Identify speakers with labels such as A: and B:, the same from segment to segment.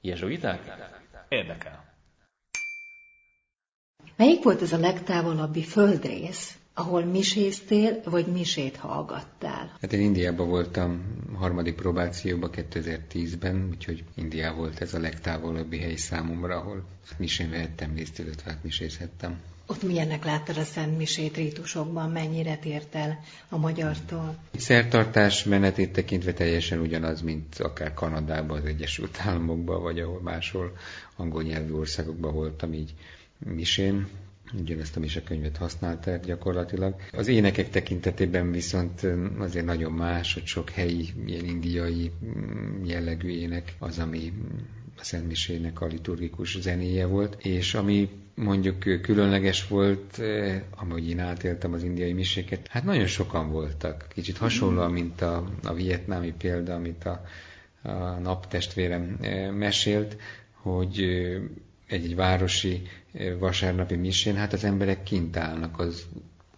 A: Jezsuiták?
B: Érdekel.
C: Melyik volt ez a legtávolabbi földrész, ahol miséztél, vagy misét hallgattál?
D: Hát én Indiában voltam harmadik próbációban 2010-ben, úgyhogy India volt ez a legtávolabbi hely számomra, ahol misén vehettem részt, illetve hát misézhettem.
C: Ott milyennek láttad a Szent Misét rítusokban, mennyire tért el a magyartól?
D: Szertartás menetét tekintve teljesen ugyanaz, mint akár Kanadában, az Egyesült Államokban, vagy ahol máshol angol nyelvű országokban voltam így misén ugyanezt a misekönyvet használták gyakorlatilag. Az énekek tekintetében viszont azért nagyon más, hogy sok helyi, ilyen indiai mm, jellegű ének az, ami a Szent Misének a liturgikus zenéje volt, és ami mondjuk különleges volt, amúgy én átéltem az indiai miséket, hát nagyon sokan voltak. Kicsit hasonlóan, mint a, a vietnámi példa, amit a, a naptestvérem mesélt, hogy egy-egy városi vasárnapi misén, hát az emberek kint állnak az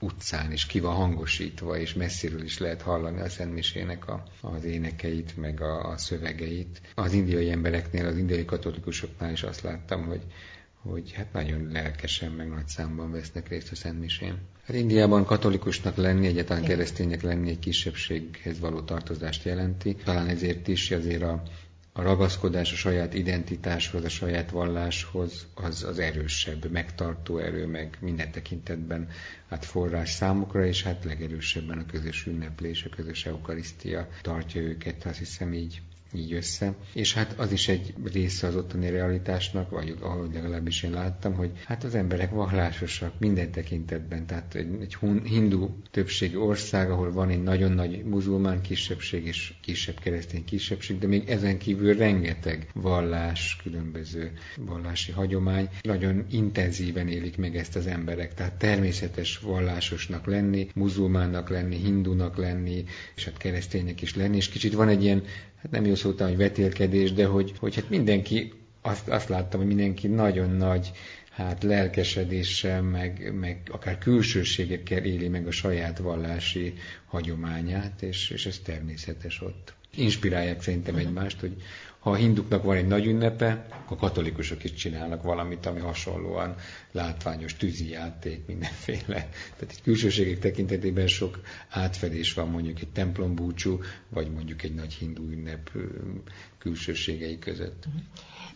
D: utcán, és ki van hangosítva, és messziről is lehet hallani a Szent Misének a, az énekeit, meg a, a szövegeit. Az indiai embereknél, az indiai katolikusoknál is azt láttam, hogy, hogy hát nagyon lelkesen, meg nagy számban vesznek részt a Szent Misén. Hát Indiában katolikusnak lenni, egyáltalán kereszténynek lenni egy kisebbséghez való tartozást jelenti. Talán ezért is azért a a ragaszkodás a saját identitáshoz, a saját valláshoz az, az erősebb, megtartó erő, meg minden tekintetben hát forrás számukra, és hát legerősebben a közös ünneplés, a közös eukarisztia tartja őket, azt hiszem így így össze. És hát az is egy része az ottani realitásnak, vagy ahogy legalábbis én láttam, hogy hát az emberek vallásosak minden tekintetben. Tehát egy, egy hindu többségi ország, ahol van egy nagyon nagy muzulmán kisebbség és kisebb keresztény kisebbség, de még ezen kívül rengeteg vallás, különböző vallási hagyomány. Nagyon intenzíven élik meg ezt az emberek. Tehát természetes vallásosnak lenni, muzulmánnak lenni, hindunak lenni, és hát kereszténynek is lenni, és kicsit van egy ilyen hát nem jó szóta, hogy vetélkedés, de hogy, hogy hát mindenki, azt, azt láttam, hogy mindenki nagyon nagy hát lelkesedéssel, meg, meg akár külsőségekkel éli meg a saját vallási hagyományát, és, és ez természetes ott. Inspirálják szerintem egymást, hogy ha a hinduknak van egy nagy ünnepe, akkor a katolikusok is csinálnak valamit, ami hasonlóan látványos tűzi játék, mindenféle. Tehát egy külsőségek tekintetében sok átfedés van mondjuk egy templombúcsú, vagy mondjuk egy nagy hindu ünnep külsőségei között.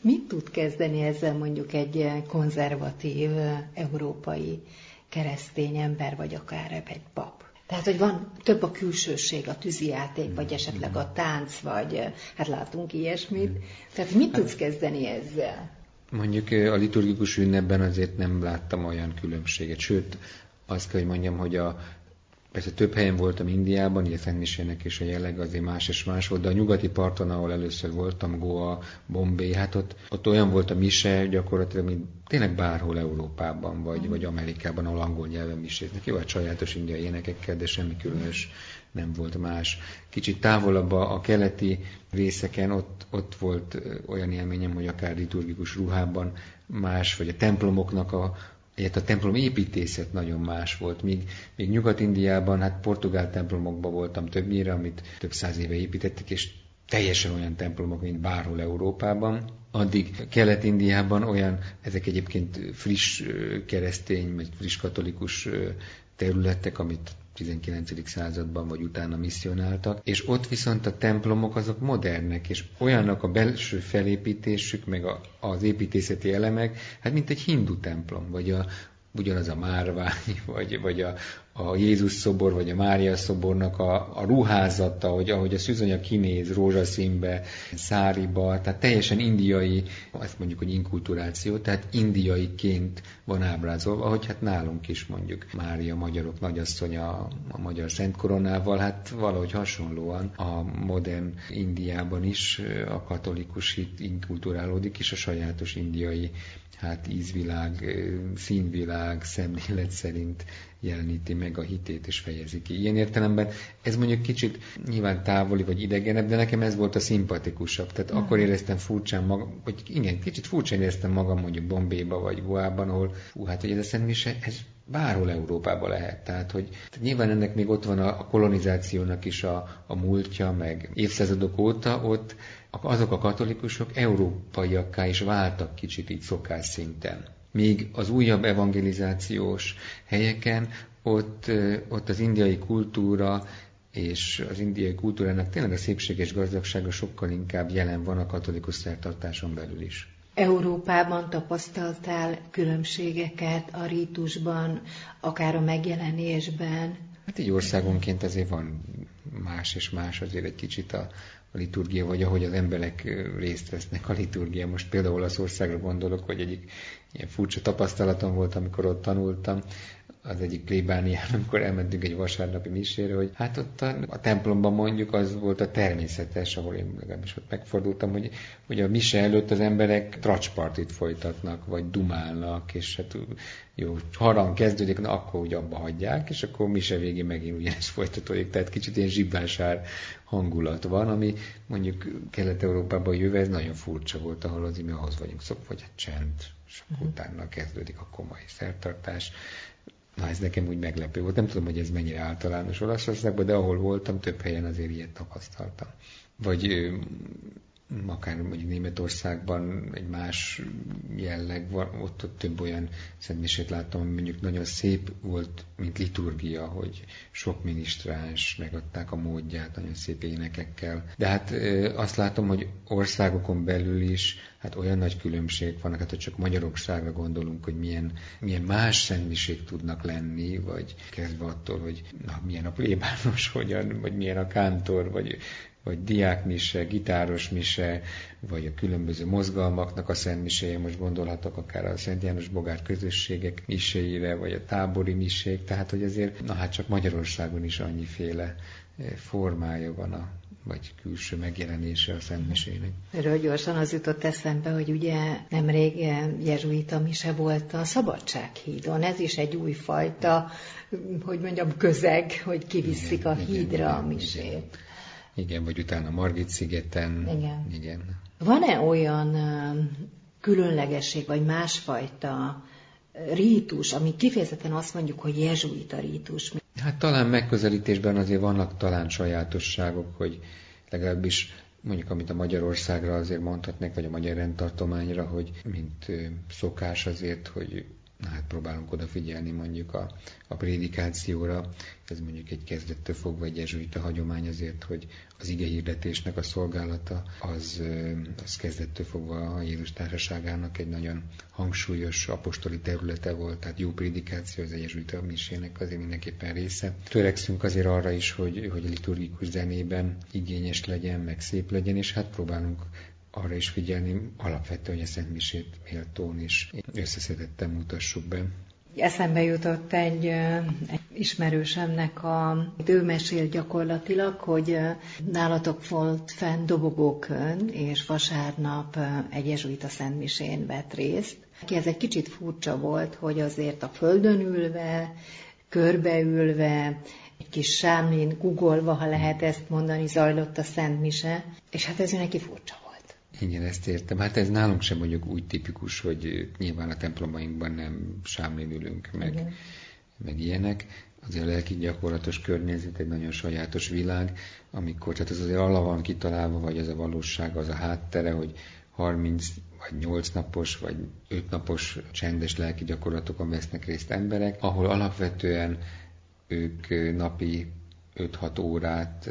C: Mit tud kezdeni ezzel mondjuk egy konzervatív európai keresztény ember, vagy akár egy pap? Tehát, hogy van több a külsőség, a tűzijáték, vagy esetleg a tánc, vagy hát látunk ilyesmit. Tehát mit tudsz kezdeni ezzel?
D: Mondjuk a liturgikus ünnepben azért nem láttam olyan különbséget, sőt, azt kell, hogy mondjam, hogy a Persze több helyen voltam Indiában, ugye Szentmisének és a jelleg azért más és más volt, de a nyugati parton, ahol először voltam, Goa, Bombay, hát ott, ott olyan volt a mise gyakorlatilag, mint tényleg bárhol Európában, vagy, vagy Amerikában, ahol angol nyelven miséznek. Jó, hát sajátos indiai énekekkel, de semmi különös nem volt más. Kicsit távolabb a, a keleti részeken ott, ott volt olyan élményem, hogy akár liturgikus ruhában más, vagy a templomoknak a, Egyet a templom építészet nagyon más volt, míg, míg Nyugat-Indiában, hát portugál templomokban voltam többnyire, amit több száz éve építettek, és teljesen olyan templomok, mint bárhol Európában. Addig Kelet-Indiában olyan, ezek egyébként friss keresztény, vagy friss katolikus területek, amit 19. században vagy utána misszionáltak, és ott viszont a templomok azok modernek, és olyanok a belső felépítésük, meg a, az építészeti elemek, hát mint egy hindu templom, vagy a, ugyanaz a márvány, vagy, vagy a, a Jézus szobor, vagy a Mária szobornak a, a ruházata, hogy ahogy a szűzanya kinéz rózsaszínbe, száriba, tehát teljesen indiai, azt mondjuk, hogy inkulturáció, tehát indiaiként van ábrázolva, ahogy hát nálunk is mondjuk Mária magyarok nagyasszonya a magyar Szent Koronával, hát valahogy hasonlóan a modern Indiában is a katolikus hit inkulturálódik, és a sajátos indiai hát ízvilág, színvilág, szemlélet szerint jeleníti meg a hitét és fejezi ki. Ilyen értelemben ez mondjuk kicsit nyilván távoli vagy idegenebb, de nekem ez volt a szimpatikusabb. Tehát mm. akkor éreztem furcsán magam, hogy igen, kicsit furcsán éreztem magam mondjuk Bombéba vagy Goában, ahol hú, hát hogy ez a Szent Mise, ez bárhol Európában lehet. Tehát, hogy tehát nyilván ennek még ott van a, a kolonizációnak is a, a múltja, meg évszázadok óta ott azok a katolikusok európaiakká is váltak kicsit így szokás szinten. Míg az újabb evangelizációs helyeken ott, ott az indiai kultúra és az indiai kultúrának tényleg a szépség és gazdagsága sokkal inkább jelen van a katolikus szertartáson belül is.
C: Európában tapasztaltál különbségeket a rítusban, akár a megjelenésben?
D: Hát így országonként azért van más és más azért egy kicsit a, a liturgia, vagy ahogy az emberek részt vesznek a liturgia. Most például Olaszországra gondolok, hogy egyik ilyen furcsa tapasztalatom volt, amikor ott tanultam, az egyik plébánián, amikor elmentünk egy vasárnapi misére, hogy hát ott a, a templomban mondjuk az volt a természetes, ahol én legalábbis ott megfordultam, hogy, hogy a mise előtt az emberek tracspartit folytatnak, vagy dumálnak, és hát jó, harang kezdődik, na akkor úgy abba hagyják, és akkor mise végén megint ugyanezt folytatódik, tehát kicsit ilyen zsibbásár hangulat van, ami mondjuk Kelet-Európában jöve, ez nagyon furcsa volt, ahol az mi ahhoz vagyunk szokva, hogy a csend, és akkor uh-huh. utána kezdődik a komoly szertartás, Na ez nekem úgy meglepő volt. Nem tudom, hogy ez mennyire általános Olaszországban, de ahol voltam, több helyen azért ilyet tapasztaltam. Vagy akár mondjuk Németországban egy más jelleg van, ott, ott több olyan szentmisét ami mondjuk nagyon szép volt, mint liturgia, hogy sok minisztráns megadták a módját nagyon szép énekekkel. De hát azt látom, hogy országokon belül is hát olyan nagy különbség vannak, hát hogy csak Magyarországra gondolunk, hogy milyen, milyen más szentmiség tudnak lenni, vagy kezdve attól, hogy na, milyen a plébános, hogyan, vagy milyen a kántor, vagy vagy diákmise, gitáros mise, vagy a különböző mozgalmaknak a szentmiséje, most gondolhatok akár a Szent János Bogár közösségek miséire, vagy a tábori misék, tehát hogy azért, na hát csak Magyarországon is annyiféle eh, formája van a vagy külső megjelenése a szentmisének.
C: Erről gyorsan az jutott eszembe, hogy ugye nemrég eh, jezsuita mise volt a Szabadsághídon. Ez is egy újfajta, hogy mondjam, közeg, hogy kiviszik igen, a hídra igen, a misét. Igen.
D: Igen, vagy utána Margit szigeten.
C: Igen.
D: Igen.
C: Van-e olyan különlegesség, vagy másfajta rítus, ami kifejezetten azt mondjuk, hogy jezsuita rítus?
D: Hát talán megközelítésben azért vannak talán sajátosságok, hogy legalábbis mondjuk amit a Magyarországra azért mondhatnék, vagy a magyar rendtartományra, hogy mint szokás azért, hogy hát próbálunk odafigyelni mondjuk a, a prédikációra, ez mondjuk egy kezdettől fogva egy jezsuita hagyomány azért, hogy az ige hirdetésnek a szolgálata az, az kezdettől fogva a Jézus társaságának egy nagyon hangsúlyos apostoli területe volt, tehát jó prédikáció az a jezsuita misének azért mindenképpen része. Törekszünk azért arra is, hogy, hogy a liturgikus zenében igényes legyen, meg szép legyen, és hát próbálunk arra is figyelni alapvetően, hogy a Szent Misét méltón és összeszedetten mutassuk be.
C: Eszembe jutott egy, egy ismerősemnek a, ő mesél gyakorlatilag, hogy nálatok volt fenn dobogókön, és vasárnap egy jezsuita szentmisén vett részt. Ez egy kicsit furcsa volt, hogy azért a földön ülve, körbeülve, egy kis sámlin guggolva, ha lehet ezt mondani, zajlott a szentmise, és hát ez neki furcsa
D: igen, ezt értem. Hát ez nálunk sem mondjuk úgy tipikus, hogy nyilván a templomainkban nem sámlin ülünk meg, Igen. meg ilyenek. Azért a lelki gyakorlatos környezet egy nagyon sajátos világ, amikor, tehát az azért ala van kitalálva, vagy az a valóság, az a háttere, hogy 30 vagy 8 napos, vagy 5 napos csendes lelki gyakorlatokon vesznek részt emberek, ahol alapvetően ők napi 5-6 órát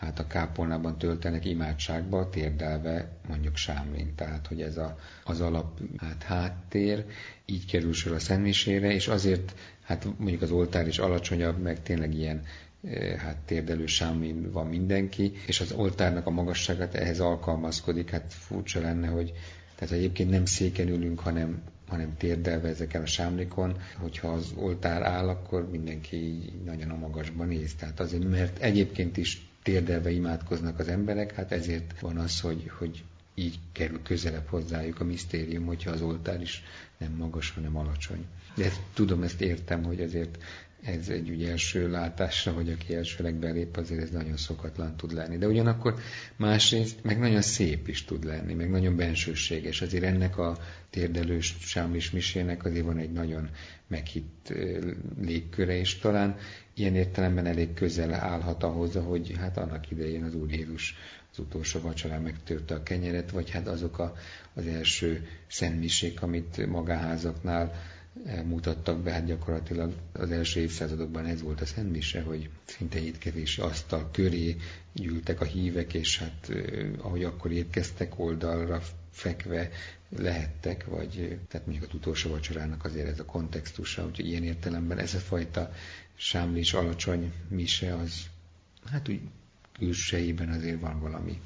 D: hát a kápolnában töltenek imádságba, térdelve mondjuk sámlin. Tehát, hogy ez a, az alap hát, háttér, így kerül sor a szentmisére, és azért hát mondjuk az oltár is alacsonyabb, meg tényleg ilyen eh, hát térdelő sámlin van mindenki, és az oltárnak a magasságát ehhez alkalmazkodik, hát furcsa lenne, hogy tehát egyébként nem széken ülünk, hanem, hanem térdelve ezeken a sámlikon, hogyha az oltár áll, akkor mindenki nagyon a magasban néz. Tehát azért, mert egyébként is térdelve imádkoznak az emberek, hát ezért van az, hogy, hogy így kerül közelebb hozzájuk a misztérium, hogyha az oltár is nem magas, hanem alacsony. De ezt, tudom, ezt értem, hogy ezért ez egy ugye első látásra, hogy aki elsőleg belép, azért ez nagyon szokatlan tud lenni. De ugyanakkor másrészt meg nagyon szép is tud lenni, meg nagyon bensőséges. Azért ennek a térdelős Sámlis misének azért van egy nagyon meghitt légköre, és talán ilyen értelemben elég közel állhat ahhoz, hogy hát annak idején az Úr Jézus az utolsó vacsorán megtörte a kenyeret, vagy hát azok a, az első szentmisék, amit magaházaknál mutattak be, hát gyakorlatilag az első évszázadokban ez volt a szentmise, hogy szinte étkezési asztal köré gyűltek a hívek, és hát ahogy akkor étkeztek oldalra fekve lehettek, vagy tehát mondjuk az utolsó vacsorának azért ez a kontextusa, úgyhogy ilyen értelemben ez a fajta sámlis alacsony mise az hát úgy külsejében azért van valami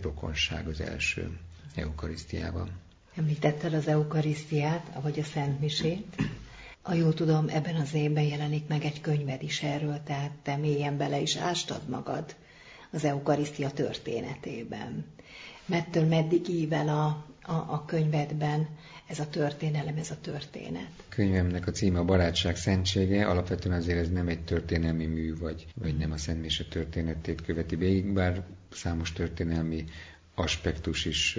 D: rokonság az első eukarisztiában.
C: Említetted az eukarisztiát, ahogy a Szent Misét. A jól tudom, ebben az évben jelenik meg egy könyved is erről, tehát te mélyen bele is ástad magad az eukarisztia történetében. Mettől meddig ível a, a, a könyvedben ez a történelem, ez a történet?
D: Könyvemnek a címe a Barátság Szentsége, alapvetően azért ez nem egy történelmi mű, vagy, vagy nem a Szent Mise történetét követi végig, bár számos történelmi aspektus is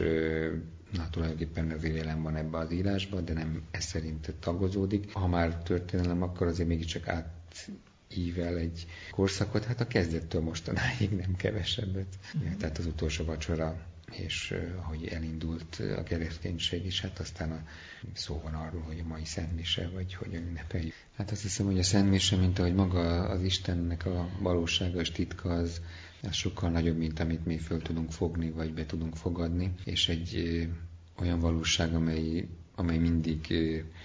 D: na, tulajdonképpen azért jelen van ebbe az írásban, de nem ez szerint tagozódik. Ha már történelem, akkor azért mégiscsak átível egy korszakot, hát a kezdettől mostanáig nem kevesebbet. Mm. Tehát az utolsó vacsora és ahogy elindult a kereszténység is, hát aztán a, szó van arról, hogy a mai szentmise, vagy hogy ünnepeljük. Hát azt hiszem, hogy a szentmise, mint ahogy maga az Istennek a valósága és titka, az ez sokkal nagyobb, mint amit mi föl tudunk fogni, vagy be tudunk fogadni, és egy olyan valóság, amely, amely mindig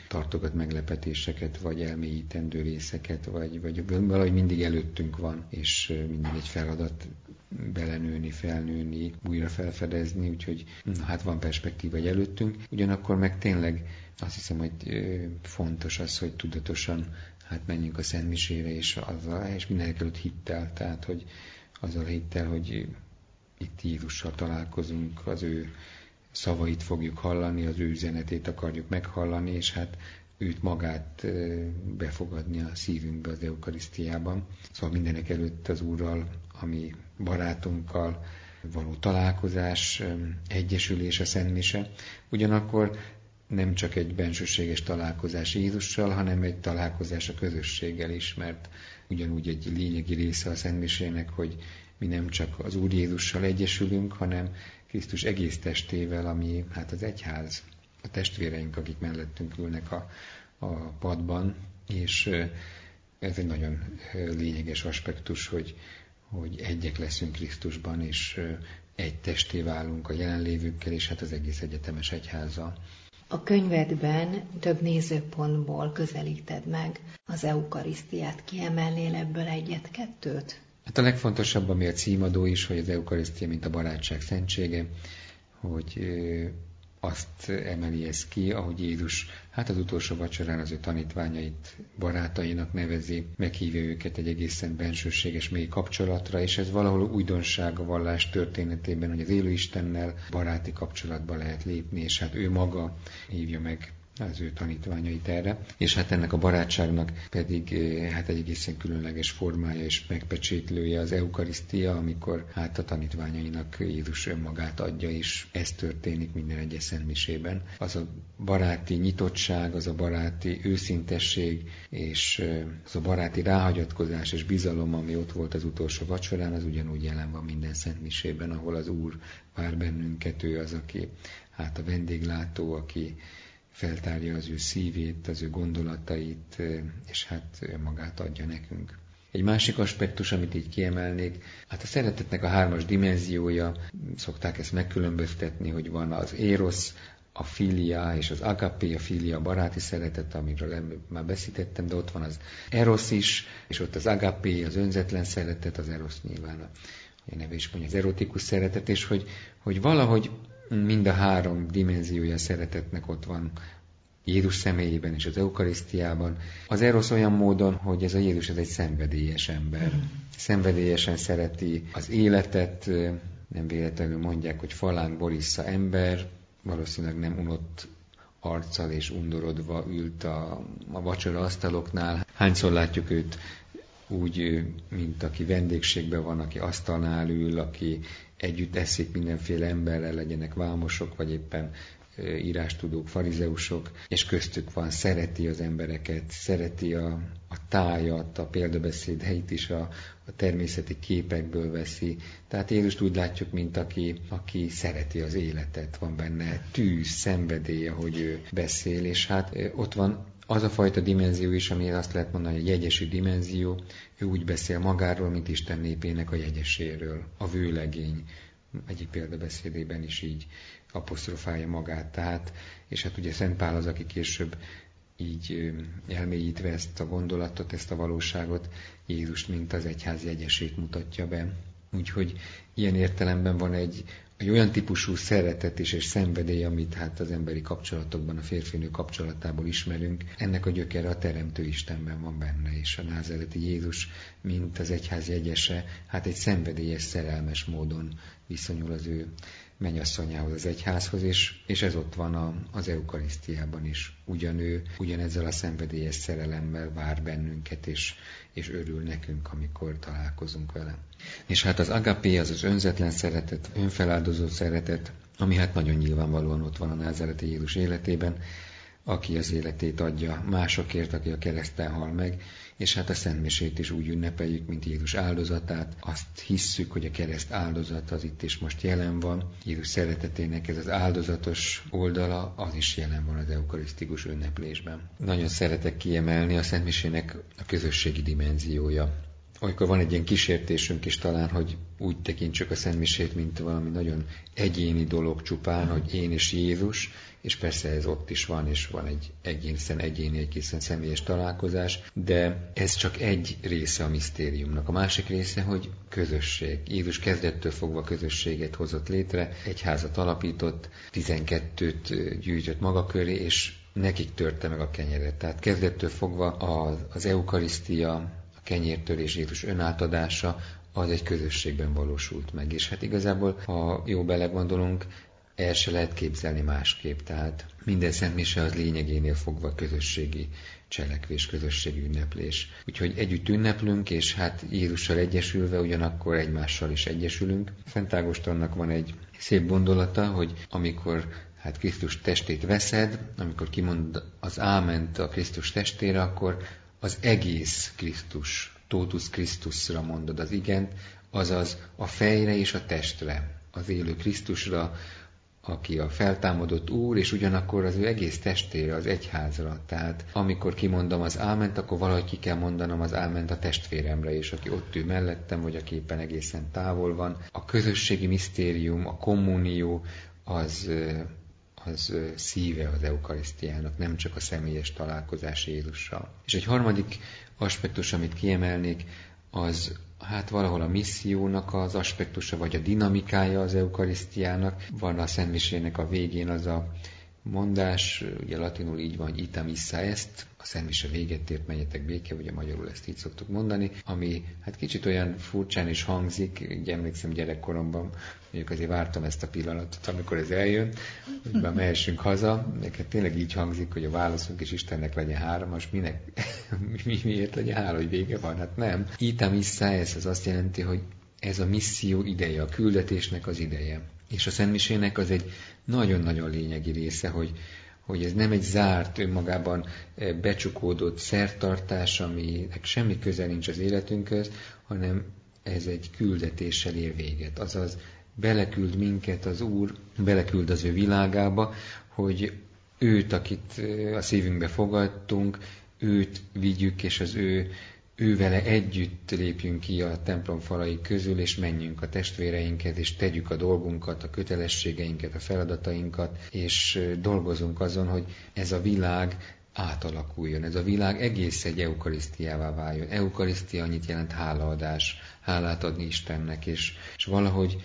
D: tartogat meglepetéseket, vagy elmélyítendő részeket, vagy, vagy valahogy mindig előttünk van, és mindig egy feladat belenőni, felnőni, újra felfedezni, úgyhogy na, hát van perspektíva egy előttünk. Ugyanakkor meg tényleg azt hiszem, hogy fontos az, hogy tudatosan hát menjünk a Szentmisére, és, azzal, és mindenek előtt hittel, tehát hogy azzal hittel, hogy itt Jézussal találkozunk, az ő szavait fogjuk hallani, az ő üzenetét akarjuk meghallani, és hát őt magát befogadni a szívünkbe az Eukarisztiában. Szóval mindenek előtt az Úrral, ami barátunkkal való találkozás, egyesülés a Szentmise. Ugyanakkor nem csak egy bensőséges találkozás Jézussal, hanem egy találkozás a közösséggel is, mert ugyanúgy egy lényegi része a Szentmisének, hogy mi nem csak az Úr Jézussal egyesülünk, hanem Krisztus egész testével, ami hát az egyház, a testvéreink, akik mellettünk ülnek a, a padban, és ez egy nagyon lényeges aspektus, hogy, hogy egyek leszünk Krisztusban, és egy testé válunk a jelenlévőkkel, és hát az egész egyetemes egyházzal.
C: A könyvedben több nézőpontból közelíted meg az eukarisztiát. Kiemelnél ebből egyet-kettőt?
D: Hát a legfontosabb, ami a címadó is, hogy az eukarisztia, mint a barátság szentsége, hogy azt emeli ez ki, ahogy Jézus hát az utolsó vacsorán az ő tanítványait barátainak nevezi, meghívja őket egy egészen bensőséges mély kapcsolatra, és ez valahol újdonság a vallás történetében, hogy az élő Istennel baráti kapcsolatba lehet lépni, és hát ő maga hívja meg az ő tanítványait erre, és hát ennek a barátságnak pedig eh, hát egy egészen különleges formája és megpecsétlője az eukarisztia, amikor hát a tanítványainak Jézus önmagát adja, és ez történik minden egyes szentmisében. Az a baráti nyitottság, az a baráti őszintesség, és eh, az a baráti ráhagyatkozás és bizalom, ami ott volt az utolsó vacsorán, az ugyanúgy jelen van minden szentmisében, ahol az Úr vár bennünket, ő az, aki hát a vendéglátó, aki feltárja az ő szívét, az ő gondolatait, és hát magát adja nekünk. Egy másik aspektus, amit így kiemelnék, hát a szeretetnek a hármas dimenziója, szokták ezt megkülönböztetni, hogy van az érosz, a filia és az agapé, a filia baráti szeretet, amiről már beszítettem, de ott van az erosz is, és ott az agapé, az önzetlen szeretet, az erosz nyilván a neve is mondja, az erotikus szeretet, és hogy, hogy valahogy mind a három dimenziója szeretetnek ott van Jézus személyében és az Eukarisztiában. Az Erosz olyan módon, hogy ez a Jézus ez egy szenvedélyes ember. Mm. Szenvedélyesen szereti az életet, nem véletlenül mondják, hogy falán Borissa ember, valószínűleg nem unott arccal és undorodva ült a, a vacsora asztaloknál. Hányszor látjuk őt úgy, mint aki vendégségben van, aki asztalnál ül, aki együtt eszik mindenféle emberrel, legyenek vámosok, vagy éppen írástudók, farizeusok, és köztük van, szereti az embereket, szereti a, a tájat, a példabeszédeit is, a, a természeti képekből veszi. Tehát Jézust úgy látjuk, mint aki, aki szereti az életet, van benne tűz, szenvedély, ahogy ő beszél, és hát ott van az a fajta dimenzió is, ami azt lehet mondani, hogy jegyesi dimenzió, ő úgy beszél magáról, mint Isten népének a jegyeséről, a vőlegény, egyik példabeszédében is így apostrofálja magát. Tehát, és hát ugye Szent Pál az, aki később így elmélyítve ezt a gondolatot, ezt a valóságot, Jézust, mint az egyház jegyesét mutatja be. Úgyhogy ilyen értelemben van egy, egy olyan típusú szeretet is és szenvedély, amit hát az emberi kapcsolatokban, a férfinő kapcsolatából ismerünk, ennek a gyökere a Teremtő Istenben van benne, és a názereti Jézus, mint az egyház jegyese, hát egy szenvedélyes, szerelmes módon viszonyul az ő mennyasszonyához, az egyházhoz, és, és ez ott van a, az eukarisztiában is. Ugyanő, ugyanezzel a szenvedélyes szerelemmel vár bennünket, és, és örül nekünk, amikor találkozunk vele. És hát az agapé, az az önzetlen szeretet, önfeláldozó szeretet, ami hát nagyon nyilvánvalóan ott van a názereti Jézus életében, aki az életét adja másokért, aki a kereszten hal meg, és hát a Szentmisét is úgy ünnepeljük, mint Jézus áldozatát. Azt hisszük, hogy a kereszt áldozat az itt és most jelen van. Jézus szeretetének ez az áldozatos oldala, az is jelen van az eukarisztikus ünneplésben. Nagyon szeretek kiemelni a Szentmisének a közösségi dimenziója olykor van egy ilyen kísértésünk is talán, hogy úgy tekintsük a Szentmisét, mint valami nagyon egyéni dolog csupán, hogy én és Jézus, és persze ez ott is van, és van egy egészen egyéni, egészen személyes találkozás, de ez csak egy része a misztériumnak. A másik része, hogy közösség. Jézus kezdettől fogva közösséget hozott létre, egy házat alapított, 12-t gyűjtött maga köré, és nekik törte meg a kenyeret. Tehát kezdettől fogva az, az eukarisztia, kenyértörés, Jézus önátadása, az egy közösségben valósult meg. És hát igazából, ha jó belegondolunk, el se lehet képzelni másképp. Tehát minden szentmise az lényegénél fogva közösségi cselekvés, közösségi ünneplés. Úgyhogy együtt ünneplünk, és hát Jézussal egyesülve ugyanakkor egymással is egyesülünk. Szent Ágostonnak van egy szép gondolata, hogy amikor hát Krisztus testét veszed, amikor kimond az áment a Krisztus testére, akkor az egész Krisztus, totus Krisztusra mondod az igent, azaz a fejre és a testre, az élő Krisztusra, aki a feltámadott Úr, és ugyanakkor az ő egész testére, az egyházra. Tehát amikor kimondom az álment, akkor valahogy ki kell mondanom az álment a testvéremre, és aki ott ül mellettem, vagy aki éppen egészen távol van. A közösségi misztérium, a kommunió, az az szíve az eukarisztiának, nem csak a személyes találkozás Jézussal. És egy harmadik aspektus, amit kiemelnék, az hát valahol a missziónak az aspektusa, vagy a dinamikája az eukarisztiának. Van a szentmisének a végén az a mondás, ugye latinul így van, ita missa est, a szentmise véget ért, menjetek béke, ugye magyarul ezt így szoktuk mondani, ami hát kicsit olyan furcsán is hangzik, ugye emlékszem gyerekkoromban, mondjuk azért vártam ezt a pillanatot, amikor ez eljön, hogy már mehessünk haza, neked tényleg így hangzik, hogy a válaszunk is Istennek legyen három, most minek, mi, miért legyen három, hogy vége van? Hát nem. Ita missa est, az azt jelenti, hogy ez a misszió ideje, a küldetésnek az ideje. És a Szentmisének az egy nagyon-nagyon lényegi része, hogy, hogy ez nem egy zárt, önmagában eh, becsukódott szertartás, aminek semmi köze nincs az életünkhöz, hanem ez egy küldetéssel ér véget. Azaz beleküld minket az Úr, beleküld az ő világába, hogy őt, akit eh, a szívünkbe fogadtunk, őt vigyük, és az ő ő vele együtt lépjünk ki a templom falai közül, és menjünk a testvéreinkhez, és tegyük a dolgunkat, a kötelességeinket, a feladatainkat, és dolgozunk azon, hogy ez a világ átalakuljon. Ez a világ egész egy eukarisztiává váljon. Eukarisztia annyit jelent hálaadás, hálát adni Istennek, és, és valahogy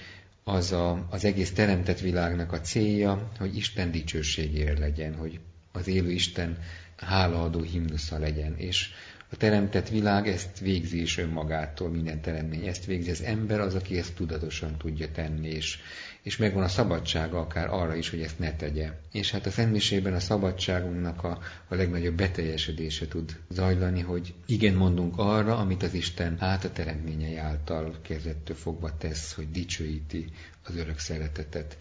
D: az a, az egész teremtett világnak a célja, hogy Isten dicsőségére legyen, hogy az élő Isten hálaadó himnusza legyen. És a teremtett világ ezt végzi is önmagától, minden teremmény ezt végzi. Az ember az, aki ezt tudatosan tudja tenni, és, és megvan a szabadsága akár arra is, hogy ezt ne tegye. És hát a Szentmisében a szabadságunknak a, a legnagyobb beteljesedése tud zajlani, hogy igen mondunk arra, amit az Isten át a teremtményei által kezdettől fogva tesz, hogy dicsőíti az örök szeretetet.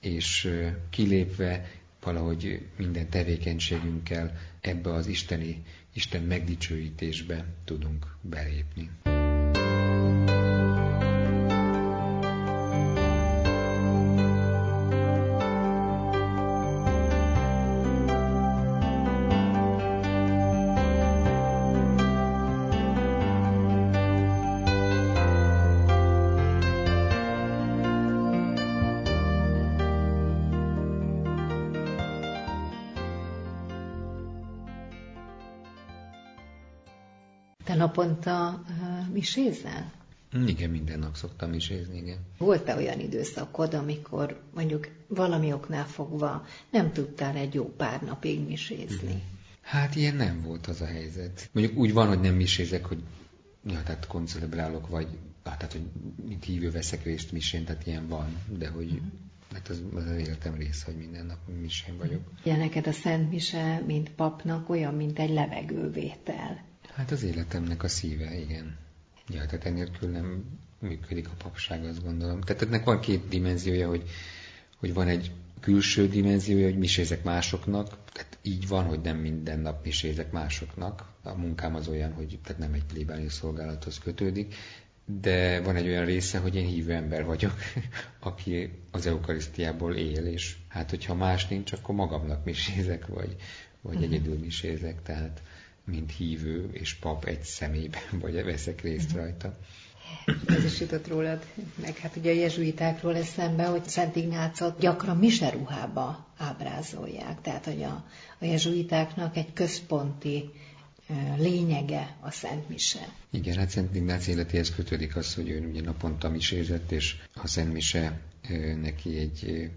D: És kilépve valahogy minden tevékenységünkkel ebbe az isteni, Isten megdicsőítésbe tudunk belépni.
C: Naponta uh, misézel?
D: Igen, minden nap szoktam misézni, igen.
C: Volt-e olyan időszakod, amikor mondjuk valami oknál fogva nem tudtál egy jó pár napig misézni? Mm-hmm.
D: Hát ilyen nem volt az a helyzet. Mondjuk úgy van, hogy nem misézek, hogy ja, tehát koncelebrálok, vagy hát, tehát, hogy mint hívő veszek részt misén, tehát ilyen van, de hogy mm-hmm. Hát az, az, az életem része, hogy minden nap misén vagyok.
C: Ja, neked a Szent Mise, mint papnak, olyan, mint egy levegővétel.
D: Hát az életemnek a szíve, igen. Ja, tehát enélkül nem működik a papság, azt gondolom. Tehát ennek van két dimenziója, hogy, hogy van egy külső dimenziója, hogy misézek másoknak, tehát így van, hogy nem minden nap misézek másoknak. A munkám az olyan, hogy tehát nem egy plébáni szolgálathoz kötődik, de van egy olyan része, hogy én hívő ember vagyok, aki az eukarisztiából él, és hát hogyha más nincs, akkor magamnak misézek, vagy, vagy uh-huh. egyedül misézek, tehát mint hívő és pap egy személyben, vagy veszek részt uh-huh. rajta.
C: Ez is jutott rólad, meg hát ugye a jezsuitákról eszembe, hogy Szent Ignácot gyakran miseruhába ábrázolják, tehát hogy a, a jezsuitáknak egy központi lényege a Szent Mise.
D: Igen, hát Szent Ignác életéhez kötődik az, hogy ő ugye naponta misézett, és a Szent Mise neki egy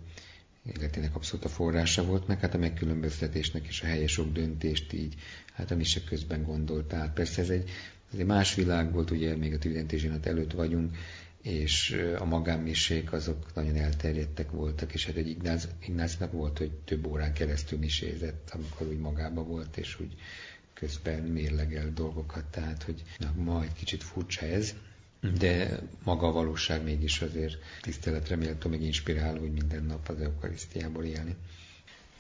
D: életének abszolút a forrása volt, meg hát a megkülönböztetésnek és a helyes döntést így, hát a mise közben gondolt át. Persze ez egy, ez egy más világ volt, ugye még a tűzdentézsinat előtt vagyunk, és a magánmisék azok nagyon elterjedtek voltak, és hát egy Ignác, Ignácnak volt, hogy több órán keresztül misézett, amikor úgy magába volt, és úgy közben mérlegel dolgokat, tehát hogy na, ma egy kicsit furcsa ez, de maga a valóság mégis azért tiszteletre méltó, meg inspiráló, hogy minden nap az eukarisztiából élni.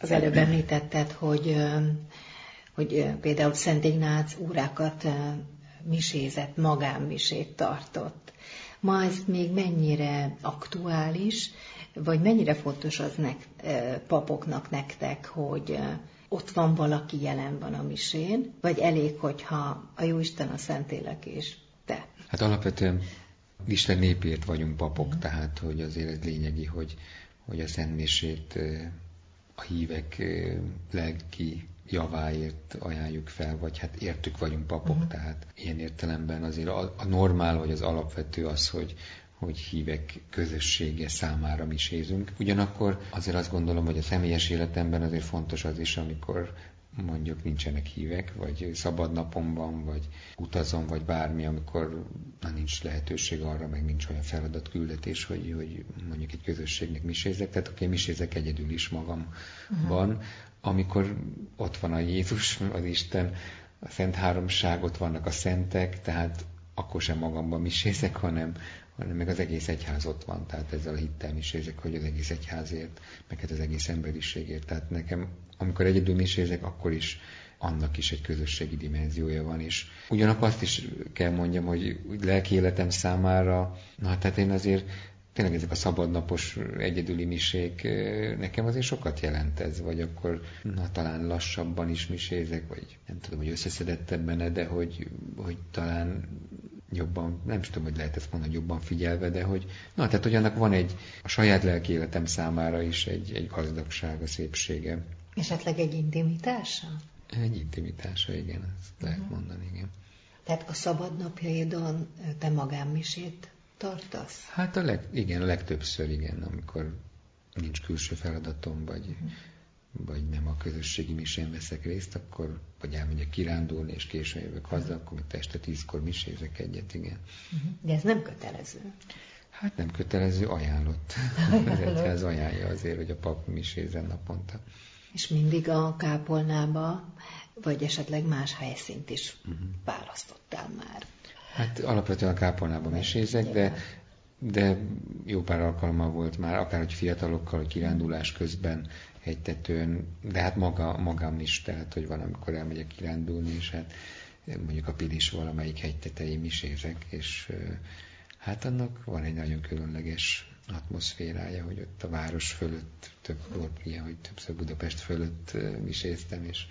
C: Az előbb említetted, hogy, hogy például Szent Ignác órákat misézett, magánmisét tartott. Ma ez még mennyire aktuális, vagy mennyire fontos az nek, papoknak nektek, hogy ott van valaki, jelen van a misén, vagy elég, hogyha a Jóisten, a Szentélek és?
D: Hát alapvetően Isten népért vagyunk papok, tehát hogy azért ez lényegi, hogy, hogy a szentmését a hívek lelki javáért ajánljuk fel, vagy hát értük vagyunk papok, mm. tehát ilyen értelemben azért a, a normál vagy az alapvető az, hogy, hogy hívek közössége számára misézünk. Ugyanakkor azért azt gondolom, hogy a személyes életemben azért fontos az is, amikor mondjuk nincsenek hívek, vagy szabad napomban, vagy utazom, vagy bármi, amikor na, nincs lehetőség arra, meg nincs olyan feladat, küldetés, hogy, hogy mondjuk egy közösségnek misézek, tehát oké, misézek egyedül is magamban, uh-huh. amikor ott van a Jézus, az Isten, a Szent Háromság, ott vannak a szentek, tehát akkor sem magamban misézek, hanem, hanem meg az egész egyház ott van, tehát ezzel a hittel misézek, hogy az egész egyházért, meg hát az egész emberiségért. Tehát nekem amikor egyedül misézek, akkor is annak is egy közösségi dimenziója van, és ugyanakkor azt is kell mondjam, hogy lelki életem számára, na tehát én azért tényleg ezek a szabadnapos egyedüli misék, nekem azért sokat jelent ez, vagy akkor na, talán lassabban is misézek, vagy nem tudom, hogy összeszedettebben, de hogy, hogy talán jobban, nem is tudom, hogy lehet ezt mondani, jobban figyelve, de hogy, na, tehát hogy annak van egy, a saját lelki életem számára is egy, egy gazdagsága, szépsége.
C: Esetleg egy intimitása?
D: Egy intimitása, igen, ezt lehet uh-huh. mondani, igen.
C: Tehát a szabadnapjaidon te magánmisét tartasz?
D: Hát a leg, igen, a legtöbbször igen, amikor nincs külső feladatom, vagy, uh-huh. Vagy nem a közösségi misén veszek részt, akkor vagy elmegyek kirándulni, és későn jövök haza, akkor este tízkor misézek egyet, igen.
C: Uh-huh. De ez nem kötelező.
D: Hát nem kötelező, ajánlott. az egyház ajánlja azért, hogy a pap misézzen naponta.
C: És mindig a kápolnába, vagy esetleg más helyszínt is uh-huh. választottál már?
D: Hát alapvetően a kápolnában misézek, de de jó pár alkalma volt már, akár hogy fiatalokkal, hogy kirándulás közben hegytetőn, de hát maga, magam is, tehát hogy van, amikor elmegyek kirándulni, és hát mondjuk a Pilis valamelyik hegytetején misézek, és hát annak van egy nagyon különleges atmoszférája, hogy ott a város fölött, több ilyen, hogy többször Budapest fölött miséztem, és,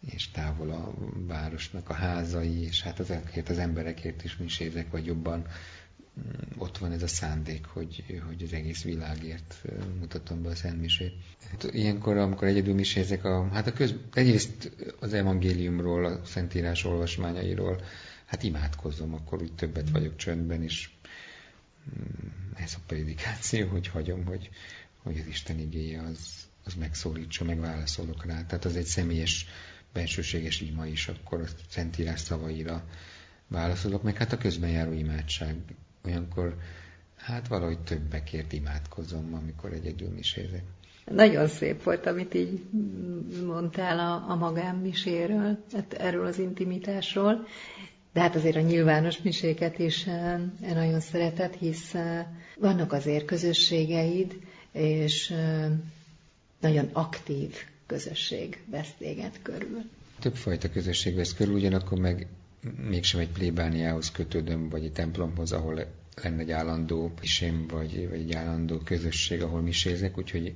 D: és távol a városnak a házai, és hát azokért az emberekért is misézek, vagy jobban ott van ez a szándék, hogy, hogy az egész világért mutatom be a Szent Misét. Hát ilyenkor, amikor egyedül misézek, a, hát a köz, egyrészt az evangéliumról, a Szentírás olvasmányairól, hát imádkozom, akkor úgy többet vagyok csöndben, és mm, ez a prédikáció, hogy hagyom, hogy, hogy az Isten igéje az, az megszólítsa, megválaszolok rá. Tehát az egy személyes, bensőséges ima is, akkor a Szentírás szavaira válaszolok, meg hát a közben járó imádság olyankor hát valahogy többekért imádkozom, amikor egyedül misézek.
C: Nagyon szép volt, amit így mondtál a, a magánmiséről, hát erről az intimitásról, de hát azért a nyilvános miséket is eh, nagyon szeretett, hisz eh, vannak azért közösségeid, és eh, nagyon aktív közösség vesz téged körül.
D: Többfajta közösség vesz körül, ugyanakkor meg mégsem egy plébániához kötődöm, vagy egy templomhoz, ahol lenne egy állandó misém, vagy, vagy egy állandó közösség, ahol misézek, úgyhogy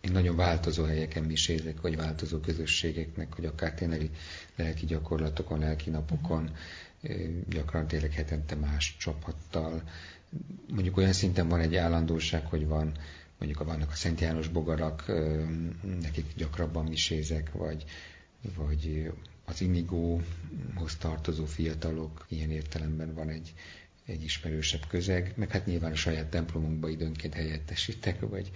D: én nagyon változó helyeken misézek, vagy változó közösségeknek, hogy akár tényleg lelki gyakorlatokon, lelki napokon, gyakran tényleg hetente más csapattal. Mondjuk olyan szinten van egy állandóság, hogy van, mondjuk vannak a Szent János bogarak, nekik gyakrabban misézek, vagy, vagy az Inigóhoz tartozó fiatalok, ilyen értelemben van egy, egy ismerősebb közeg, meg hát nyilván a saját templomunkba időnként helyettesítek, vagy,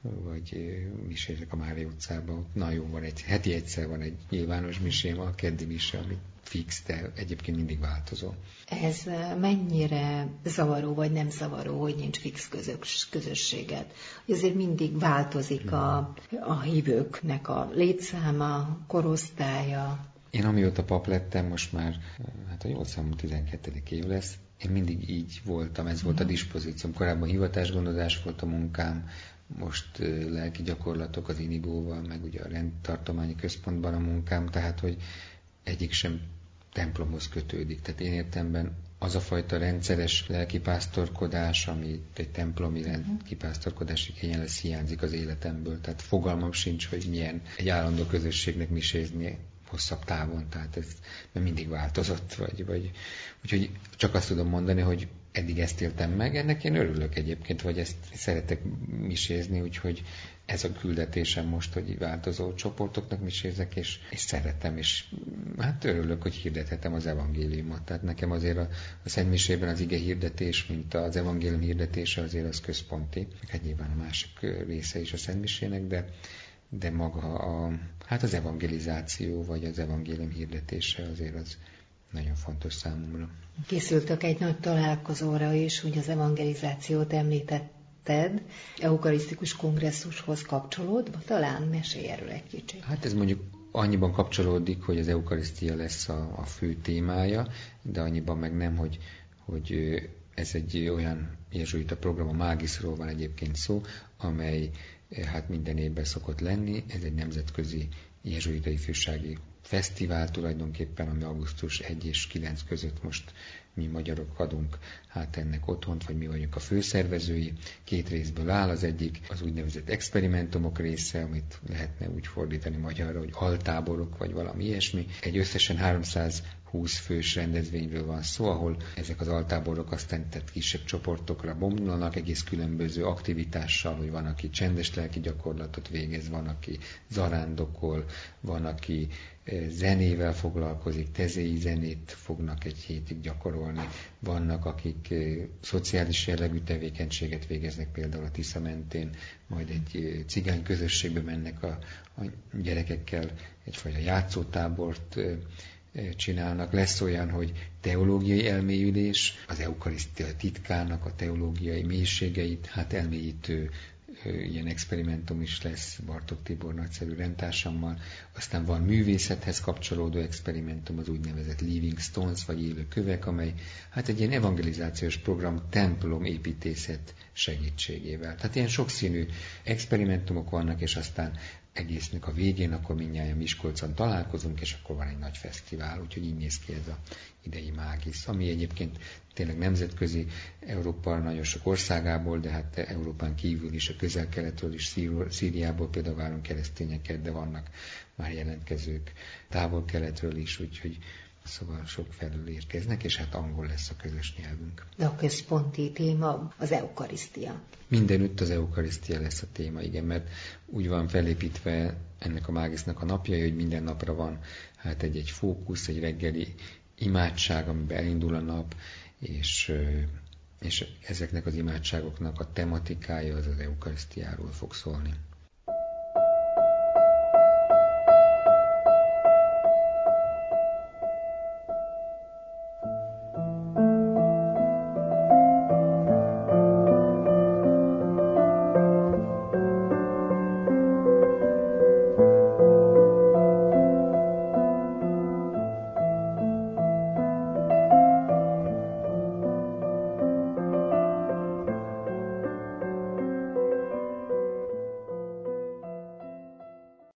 D: vagy misélek a Mária utcában. Na jó, van egy, heti egyszer van egy nyilvános misém, a keddi mise, ami fix, de egyébként mindig változó.
C: Ez mennyire zavaró, vagy nem zavaró, hogy nincs fix közös, közösséged? Hogy azért mindig változik a, a hívőknek a létszáma, korosztálya,
D: én amióta pap lettem, most már, hát a jól számom 12. év lesz, én mindig így voltam, ez volt a mhm. dispozícióm. Korábban hivatásgondozás volt a munkám, most lelki gyakorlatok az Inigóval, meg ugye a rendtartományi központban a munkám, tehát hogy egyik sem templomhoz kötődik. Tehát én értemben az a fajta rendszeres lelkipásztorkodás, ami egy templomi mhm. lelkipásztorkodási kényen lesz, hiányzik az életemből. Tehát fogalmam sincs, hogy milyen egy állandó közösségnek misézni hosszabb távon, tehát ez mindig változott, vagy, vagy úgyhogy csak azt tudom mondani, hogy eddig ezt éltem meg, ennek én örülök egyébként, vagy ezt szeretek misézni, úgyhogy ez a küldetésem most, hogy változó csoportoknak misézek, és, és szeretem, és hát örülök, hogy hirdethetem az evangéliumot. Tehát nekem azért a, a Szent Misében az ige hirdetés, mint az evangélium hirdetése azért az központi. Hát nyilván a másik része is a Szent Misének, de de maga a, hát az evangelizáció, vagy az evangélium hirdetése azért az nagyon fontos számomra.
C: Készültök egy nagy találkozóra is, hogy az evangelizációt említetted, eukarisztikus kongresszushoz kapcsolódva, talán mesélj erről egy kicsit.
D: Hát ez mondjuk annyiban kapcsolódik, hogy az eukarisztia lesz a, a fő témája, de annyiban meg nem, hogy, hogy ez egy olyan jezsuita program, a Mágiszról van egyébként szó, amely hát minden évben szokott lenni. Ez egy nemzetközi jezsuita ifjúsági fesztivál tulajdonképpen, ami augusztus 1 és 9 között most mi magyarok adunk hát ennek otthont, vagy mi vagyunk a főszervezői. Két részből áll, az egyik az úgynevezett experimentumok része, amit lehetne úgy fordítani magyarra, hogy altáborok, vagy valami ilyesmi. Egy összesen 300 20 fős rendezvényről van szó, ahol ezek az altáborok aztán tehát kisebb csoportokra bomlanak, egész különböző aktivitással, hogy van, aki csendes lelki gyakorlatot végez, van, aki zarándokol, van, aki zenével foglalkozik, tezéi zenét fognak egy hétig gyakorolni, vannak, akik szociális jellegű tevékenységet végeznek, például a Tisza mentén, majd egy cigány közösségbe mennek a, a gyerekekkel, egyfajta játszótábort csinálnak. Lesz olyan, hogy teológiai elmélyülés, az eukarisztia titkának a teológiai mélységeit, hát elmélyítő ilyen experimentum is lesz Bartok Tibor nagyszerű rendtársammal. Aztán van művészethez kapcsolódó experimentum, az úgynevezett Living Stones, vagy élő kövek, amely hát egy ilyen evangelizációs program templom építészet segítségével. Tehát ilyen sokszínű experimentumok vannak, és aztán egésznek a végén, akkor mindjárt Miskolcon találkozunk, és akkor van egy nagy fesztivál, úgyhogy így néz ki ez a idei mágisz, ami egyébként tényleg nemzetközi, Európa nagyon sok országából, de hát Európán kívül is, a közel-keletről is, Szíriából például várunk keresztényeket, de vannak már jelentkezők távol-keletről is, úgyhogy Szóval sok felül érkeznek, és hát angol lesz a közös nyelvünk.
C: De a központi téma az eukarisztia.
D: Mindenütt az eukarisztia lesz a téma, igen, mert úgy van felépítve ennek a mágisznak a napja, hogy minden napra van hát egy-egy fókusz, egy reggeli imádság, amiben elindul a nap, és, és ezeknek az imádságoknak a tematikája az az eukarisztiáról fog szólni.